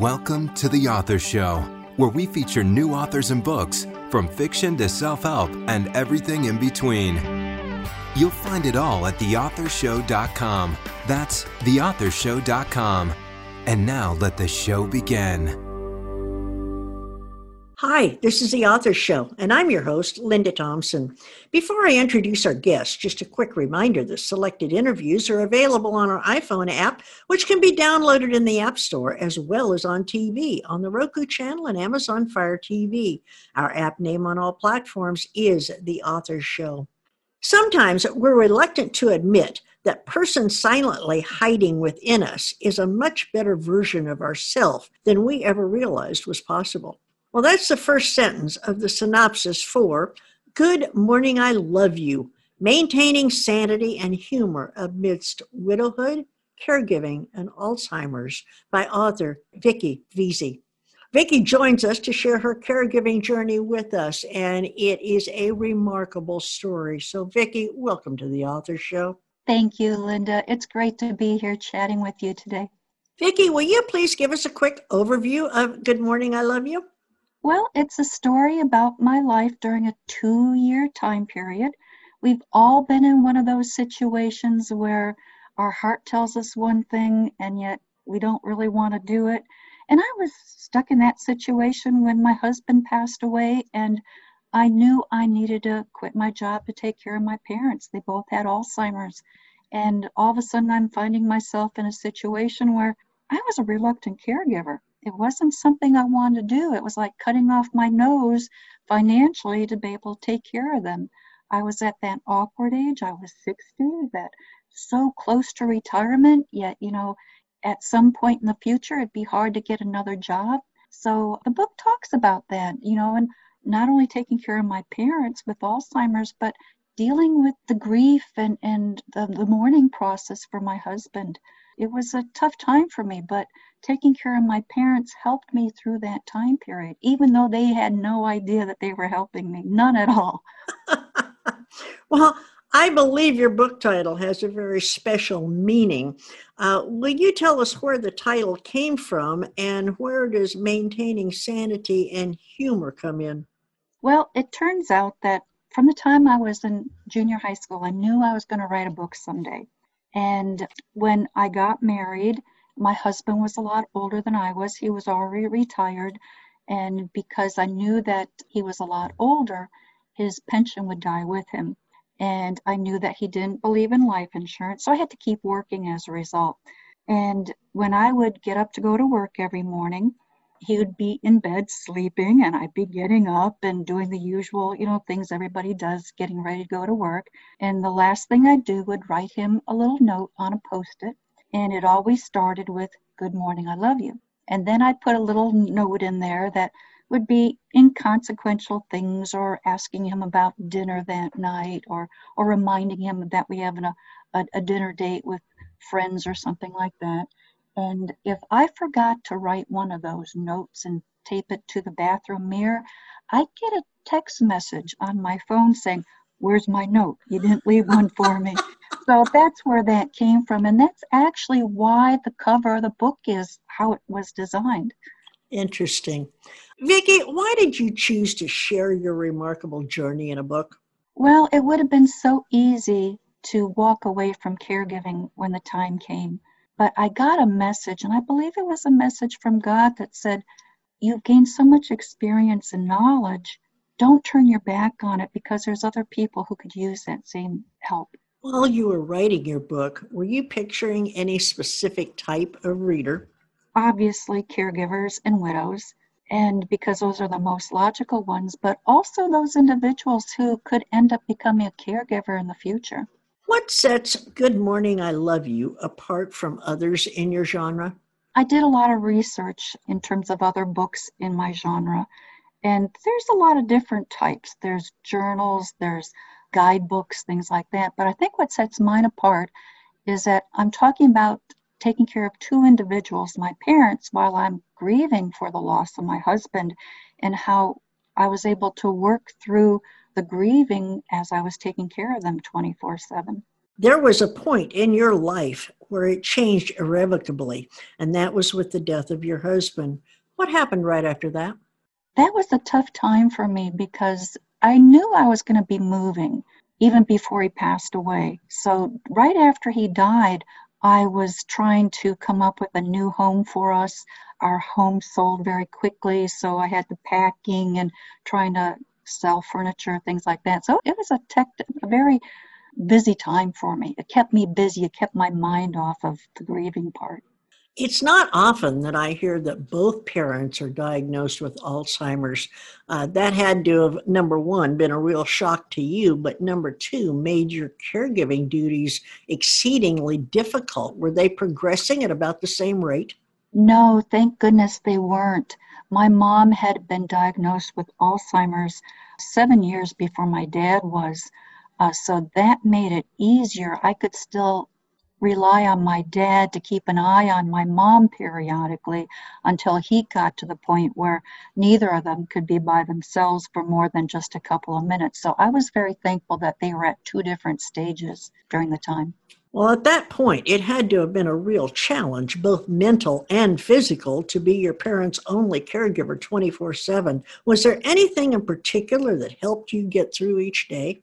Welcome to The Author Show, where we feature new authors and books, from fiction to self help and everything in between. You'll find it all at theauthorshow.com. That's theauthorshow.com. And now let the show begin. Hi, this is the Author Show, and I'm your host, Linda Thompson. Before I introduce our guests, just a quick reminder that selected interviews are available on our iPhone app, which can be downloaded in the App Store, as well as on TV on the Roku channel and Amazon Fire TV. Our app name on all platforms is The Author Show. Sometimes we're reluctant to admit that person silently hiding within us is a much better version of ourself than we ever realized was possible. Well, that's the first sentence of the synopsis for Good Morning, I Love You Maintaining Sanity and Humor Amidst Widowhood, Caregiving, and Alzheimer's by author Vicki Veasey. Vicki joins us to share her caregiving journey with us, and it is a remarkable story. So, Vicki, welcome to the Author Show. Thank you, Linda. It's great to be here chatting with you today. Vicki, will you please give us a quick overview of Good Morning, I Love You? Well, it's a story about my life during a two year time period. We've all been in one of those situations where our heart tells us one thing and yet we don't really want to do it. And I was stuck in that situation when my husband passed away, and I knew I needed to quit my job to take care of my parents. They both had Alzheimer's. And all of a sudden, I'm finding myself in a situation where I was a reluctant caregiver it wasn't something I wanted to do. It was like cutting off my nose financially to be able to take care of them. I was at that awkward age. I was 60, that so close to retirement, yet, you know, at some point in the future, it'd be hard to get another job. So the book talks about that, you know, and not only taking care of my parents with Alzheimer's, but dealing with the grief and, and the, the mourning process for my husband. It was a tough time for me, but taking care of my parents helped me through that time period, even though they had no idea that they were helping me, none at all. well, I believe your book title has a very special meaning. Uh, will you tell us where the title came from and where does maintaining sanity and humor come in? Well, it turns out that from the time I was in junior high school, I knew I was going to write a book someday. And when I got married, my husband was a lot older than I was. He was already retired. And because I knew that he was a lot older, his pension would die with him. And I knew that he didn't believe in life insurance. So I had to keep working as a result. And when I would get up to go to work every morning, he would be in bed sleeping and I'd be getting up and doing the usual, you know, things everybody does, getting ready to go to work. And the last thing I'd do would write him a little note on a post-it. And it always started with, Good morning, I love you. And then I'd put a little note in there that would be inconsequential things or asking him about dinner that night or or reminding him that we have an, a, a dinner date with friends or something like that. And if I forgot to write one of those notes and tape it to the bathroom mirror, I'd get a text message on my phone saying, Where's my note? You didn't leave one for me. so that's where that came from. And that's actually why the cover of the book is how it was designed. Interesting. Vicki, why did you choose to share your remarkable journey in a book? Well, it would have been so easy to walk away from caregiving when the time came. But I got a message, and I believe it was a message from God that said, You've gained so much experience and knowledge. Don't turn your back on it because there's other people who could use that same help. While you were writing your book, were you picturing any specific type of reader? Obviously, caregivers and widows, and because those are the most logical ones, but also those individuals who could end up becoming a caregiver in the future. What sets Good Morning, I Love You apart from others in your genre? I did a lot of research in terms of other books in my genre, and there's a lot of different types. There's journals, there's guidebooks, things like that. But I think what sets mine apart is that I'm talking about taking care of two individuals, my parents, while I'm grieving for the loss of my husband, and how I was able to work through the grieving as I was taking care of them 24 7. There was a point in your life where it changed irrevocably, and that was with the death of your husband. What happened right after that? That was a tough time for me because I knew I was going to be moving even before he passed away. So, right after he died, I was trying to come up with a new home for us. Our home sold very quickly, so I had the packing and trying to sell furniture, things like that. So it was a tech, a very busy time for me. It kept me busy. It kept my mind off of the grieving part. It's not often that I hear that both parents are diagnosed with Alzheimer's. Uh, that had to have, number one, been a real shock to you, but number two, made your caregiving duties exceedingly difficult. Were they progressing at about the same rate? No, thank goodness they weren't. My mom had been diagnosed with Alzheimer's seven years before my dad was. Uh, so that made it easier. I could still rely on my dad to keep an eye on my mom periodically until he got to the point where neither of them could be by themselves for more than just a couple of minutes. So I was very thankful that they were at two different stages during the time. Well, at that point, it had to have been a real challenge, both mental and physical, to be your parents' only caregiver 24 7. Was there anything in particular that helped you get through each day?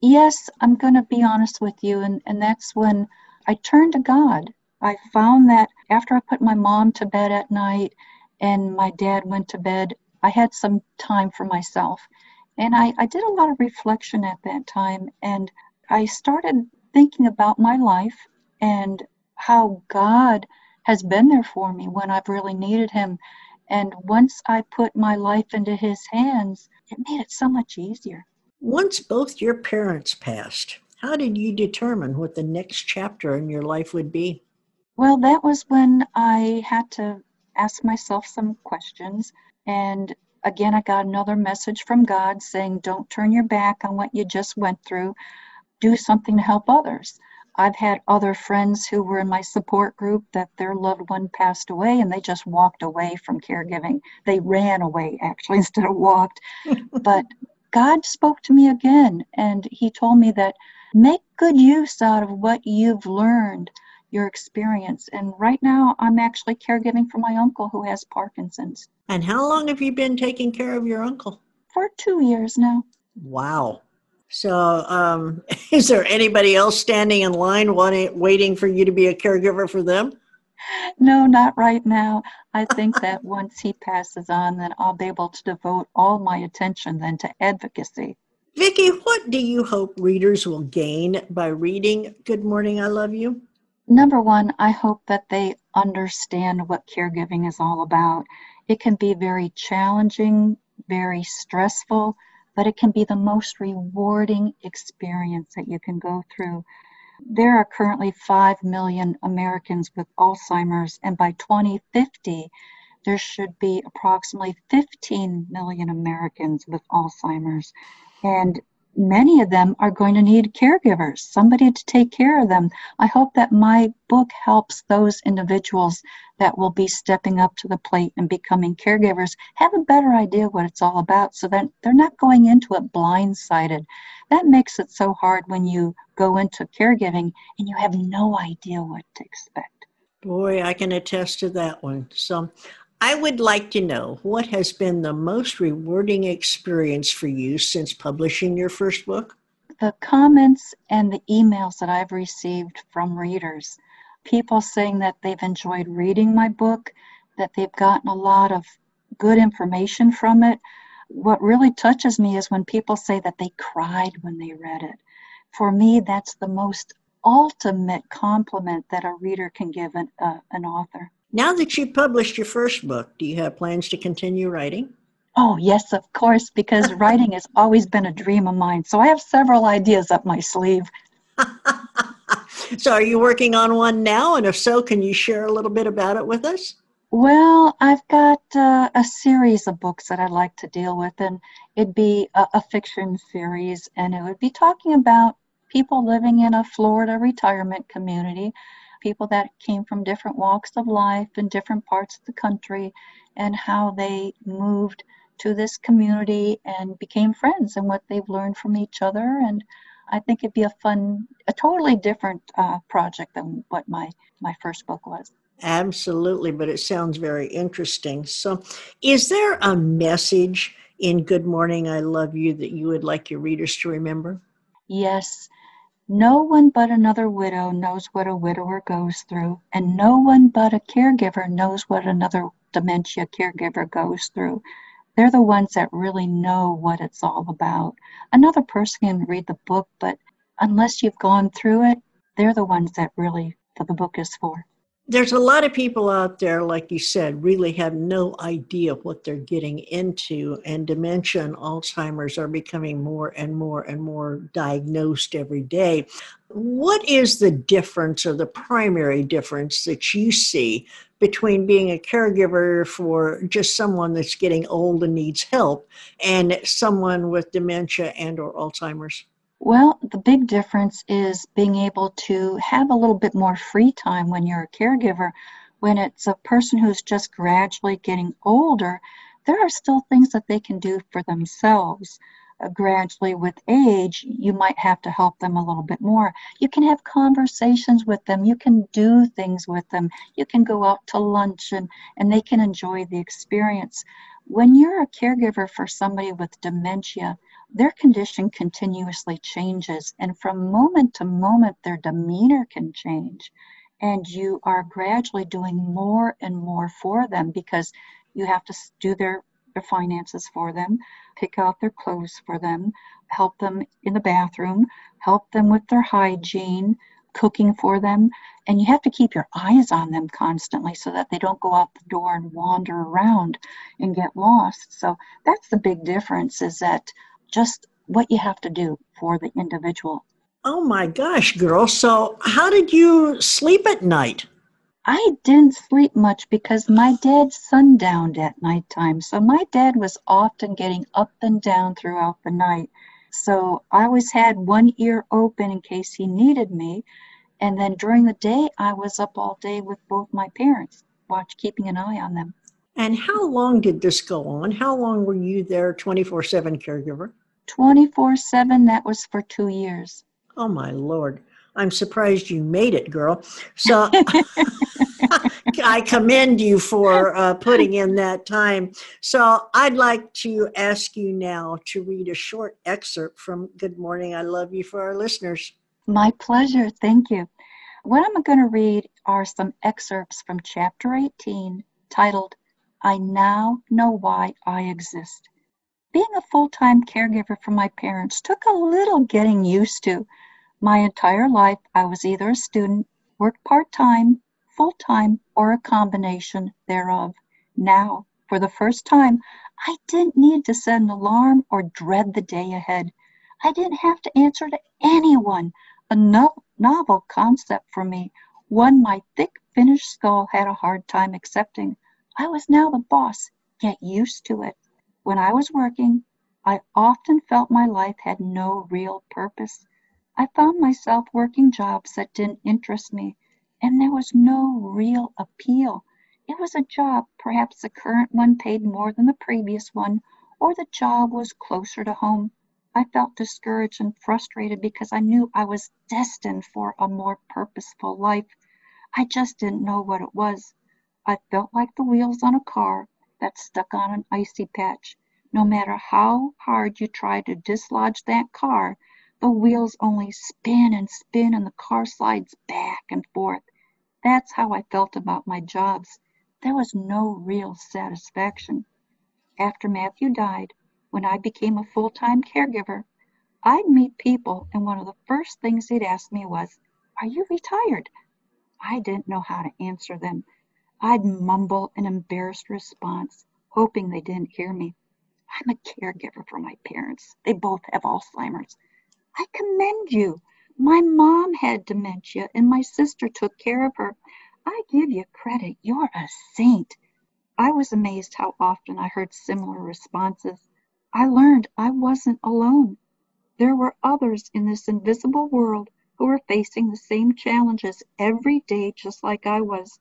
Yes, I'm going to be honest with you, and, and that's when I turned to God. I found that after I put my mom to bed at night and my dad went to bed, I had some time for myself. And I, I did a lot of reflection at that time, and I started thinking about my life and how God has been there for me when I've really needed Him. And once I put my life into His hands, it made it so much easier. Once both your parents passed, how did you determine what the next chapter in your life would be? Well, that was when I had to ask myself some questions. And again, I got another message from God saying, Don't turn your back on what you just went through do something to help others. I've had other friends who were in my support group that their loved one passed away and they just walked away from caregiving. They ran away actually instead of walked. but God spoke to me again and He told me that make good use out of what you've learned, your experience. And right now, I'm actually caregiving for my uncle who has Parkinson's. And how long have you been taking care of your uncle? For two years now. Wow. So, um, is there anybody else standing in line wanting, waiting for you to be a caregiver for them? No, not right now. I think that once he passes on, then I'll be able to devote all my attention then to advocacy. Vicki, what do you hope readers will gain by reading Good Morning, I Love You? Number one, I hope that they understand what caregiving is all about. It can be very challenging, very stressful, but it can be the most rewarding experience that you can go through. There are currently 5 million Americans with Alzheimer's, and by 2050, there should be approximately 15 million Americans with Alzheimer's. And many of them are going to need caregivers, somebody to take care of them. I hope that my book helps those individuals that will be stepping up to the plate and becoming caregivers have a better idea what it's all about so that they're not going into it blindsided. That makes it so hard when you go into caregiving and you have no idea what to expect. Boy, I can attest to that one. So I would like to know what has been the most rewarding experience for you since publishing your first book? The comments and the emails that I've received from readers, people saying that they've enjoyed reading my book, that they've gotten a lot of good information from it. What really touches me is when people say that they cried when they read it. For me, that's the most ultimate compliment that a reader can give an, uh, an author. Now that you've published your first book, do you have plans to continue writing? Oh, yes, of course, because writing has always been a dream of mine. So I have several ideas up my sleeve. so are you working on one now? And if so, can you share a little bit about it with us? Well, I've got uh, a series of books that I'd like to deal with, and it'd be a, a fiction series, and it would be talking about people living in a Florida retirement community people that came from different walks of life in different parts of the country and how they moved to this community and became friends and what they've learned from each other and I think it'd be a fun, a totally different uh, project than what my my first book was. Absolutely, but it sounds very interesting. So, is there a message in Good Morning, I Love You that you would like your readers to remember? Yes. No one but another widow knows what a widower goes through, and no one but a caregiver knows what another dementia caregiver goes through. They're the ones that really know what it's all about. Another person can read the book, but unless you've gone through it, they're the ones that really the book is for there's a lot of people out there, like you said, really have no idea what they're getting into, and dementia and Alzheimer's are becoming more and more and more diagnosed every day. What is the difference or the primary difference that you see between being a caregiver for just someone that's getting old and needs help and someone with dementia and or Alzheimer's? Well, the big difference is being able to have a little bit more free time when you're a caregiver. When it's a person who's just gradually getting older, there are still things that they can do for themselves. Uh, gradually, with age, you might have to help them a little bit more. You can have conversations with them, you can do things with them, you can go out to lunch and, and they can enjoy the experience. When you're a caregiver for somebody with dementia, their condition continuously changes, and from moment to moment, their demeanor can change. And you are gradually doing more and more for them because you have to do their, their finances for them, pick out their clothes for them, help them in the bathroom, help them with their hygiene, cooking for them. And you have to keep your eyes on them constantly so that they don't go out the door and wander around and get lost. So that's the big difference is that just what you have to do for the individual. Oh my gosh, girl. So, how did you sleep at night? I didn't sleep much because my dad sundowned at nighttime. So, my dad was often getting up and down throughout the night. So, I always had one ear open in case he needed me. And then during the day, I was up all day with both my parents, watch keeping an eye on them. And how long did this go on? How long were you there 24 7 caregiver? 24 7, that was for two years. Oh, my Lord. I'm surprised you made it, girl. So I commend you for uh, putting in that time. So I'd like to ask you now to read a short excerpt from Good Morning, I Love You for our listeners. My pleasure. Thank you. What I'm going to read are some excerpts from chapter 18 titled, I Now Know Why I Exist. Being a full time caregiver for my parents took a little getting used to. My entire life, I was either a student, worked part time, full time, or a combination thereof. Now, for the first time, I didn't need to set an alarm or dread the day ahead. I didn't have to answer to anyone. A no- novel concept for me, one my thick finished skull had a hard time accepting. I was now the boss. Get used to it. When I was working, I often felt my life had no real purpose. I found myself working jobs that didn't interest me, and there was no real appeal. It was a job, perhaps the current one paid more than the previous one, or the job was closer to home. I felt discouraged and frustrated because I knew I was destined for a more purposeful life. I just didn't know what it was. I felt like the wheels on a car that's stuck on an icy patch. No matter how hard you try to dislodge that car, the wheels only spin and spin and the car slides back and forth. That's how I felt about my jobs. There was no real satisfaction. After Matthew died, when I became a full time caregiver, I'd meet people, and one of the first things they'd ask me was, Are you retired? I didn't know how to answer them. I'd mumble an embarrassed response, hoping they didn't hear me. I'm a caregiver for my parents. They both have Alzheimer's. I commend you. My mom had dementia and my sister took care of her. I give you credit. You're a saint. I was amazed how often I heard similar responses. I learned I wasn't alone. There were others in this invisible world who were facing the same challenges every day just like I was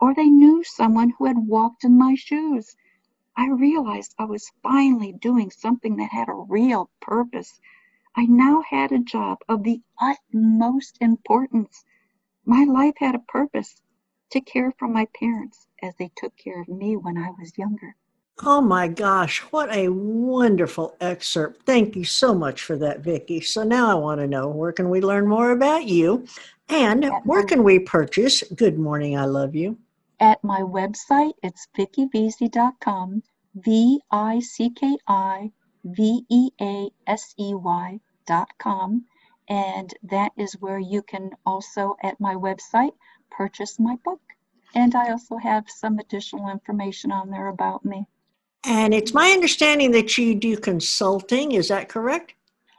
or they knew someone who had walked in my shoes. I realized I was finally doing something that had a real purpose. I now had a job of the utmost importance. My life had a purpose to care for my parents as they took care of me when I was younger. Oh my gosh, what a wonderful excerpt. Thank you so much for that, Vicki. So now I want to know where can we learn more about you and where can we purchase Good Morning I Love You? At my website, it's vickiveasey.com, V I C K I V E A S E Y.com. And that is where you can also, at my website, purchase my book. And I also have some additional information on there about me. And it's my understanding that you do consulting, is that correct?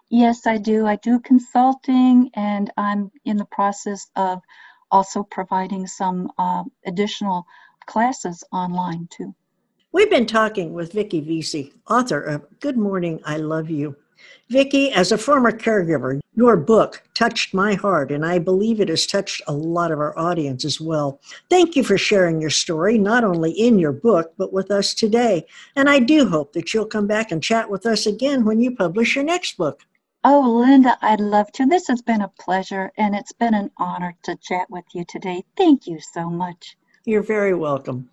Yes, I do. I do consulting, and I'm in the process of also providing some uh, additional classes online too. We've been talking with Vicki Veasey, author of Good Morning, I Love You. Vicki, as a former caregiver, your book touched my heart, and I believe it has touched a lot of our audience as well. Thank you for sharing your story, not only in your book, but with us today. And I do hope that you'll come back and chat with us again when you publish your next book. Oh, Linda, I'd love to. This has been a pleasure, and it's been an honor to chat with you today. Thank you so much. You're very welcome.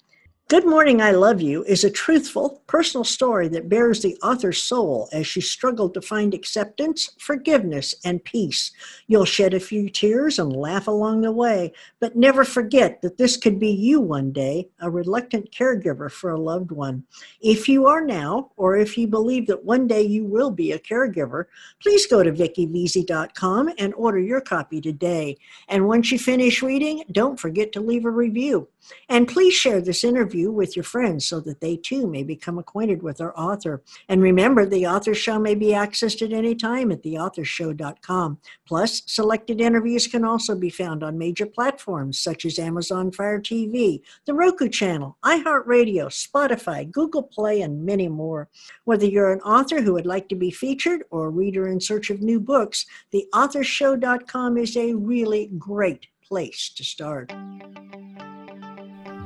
Good Morning, I Love You is a truthful, personal story that bares the author's soul as she struggled to find acceptance, forgiveness, and peace. You'll shed a few tears and laugh along the way, but never forget that this could be you one day, a reluctant caregiver for a loved one. If you are now, or if you believe that one day you will be a caregiver, please go to vickiveasey.com and order your copy today. And once you finish reading, don't forget to leave a review. And please share this interview with your friends so that they too may become acquainted with our author. And remember, the author show may be accessed at any time at theauthorshow.com. Plus, selected interviews can also be found on major platforms such as Amazon Fire TV, the Roku channel, iHeartRadio, Spotify, Google Play, and many more. Whether you're an author who would like to be featured or a reader in search of new books, theauthorshow.com is a really great place to start.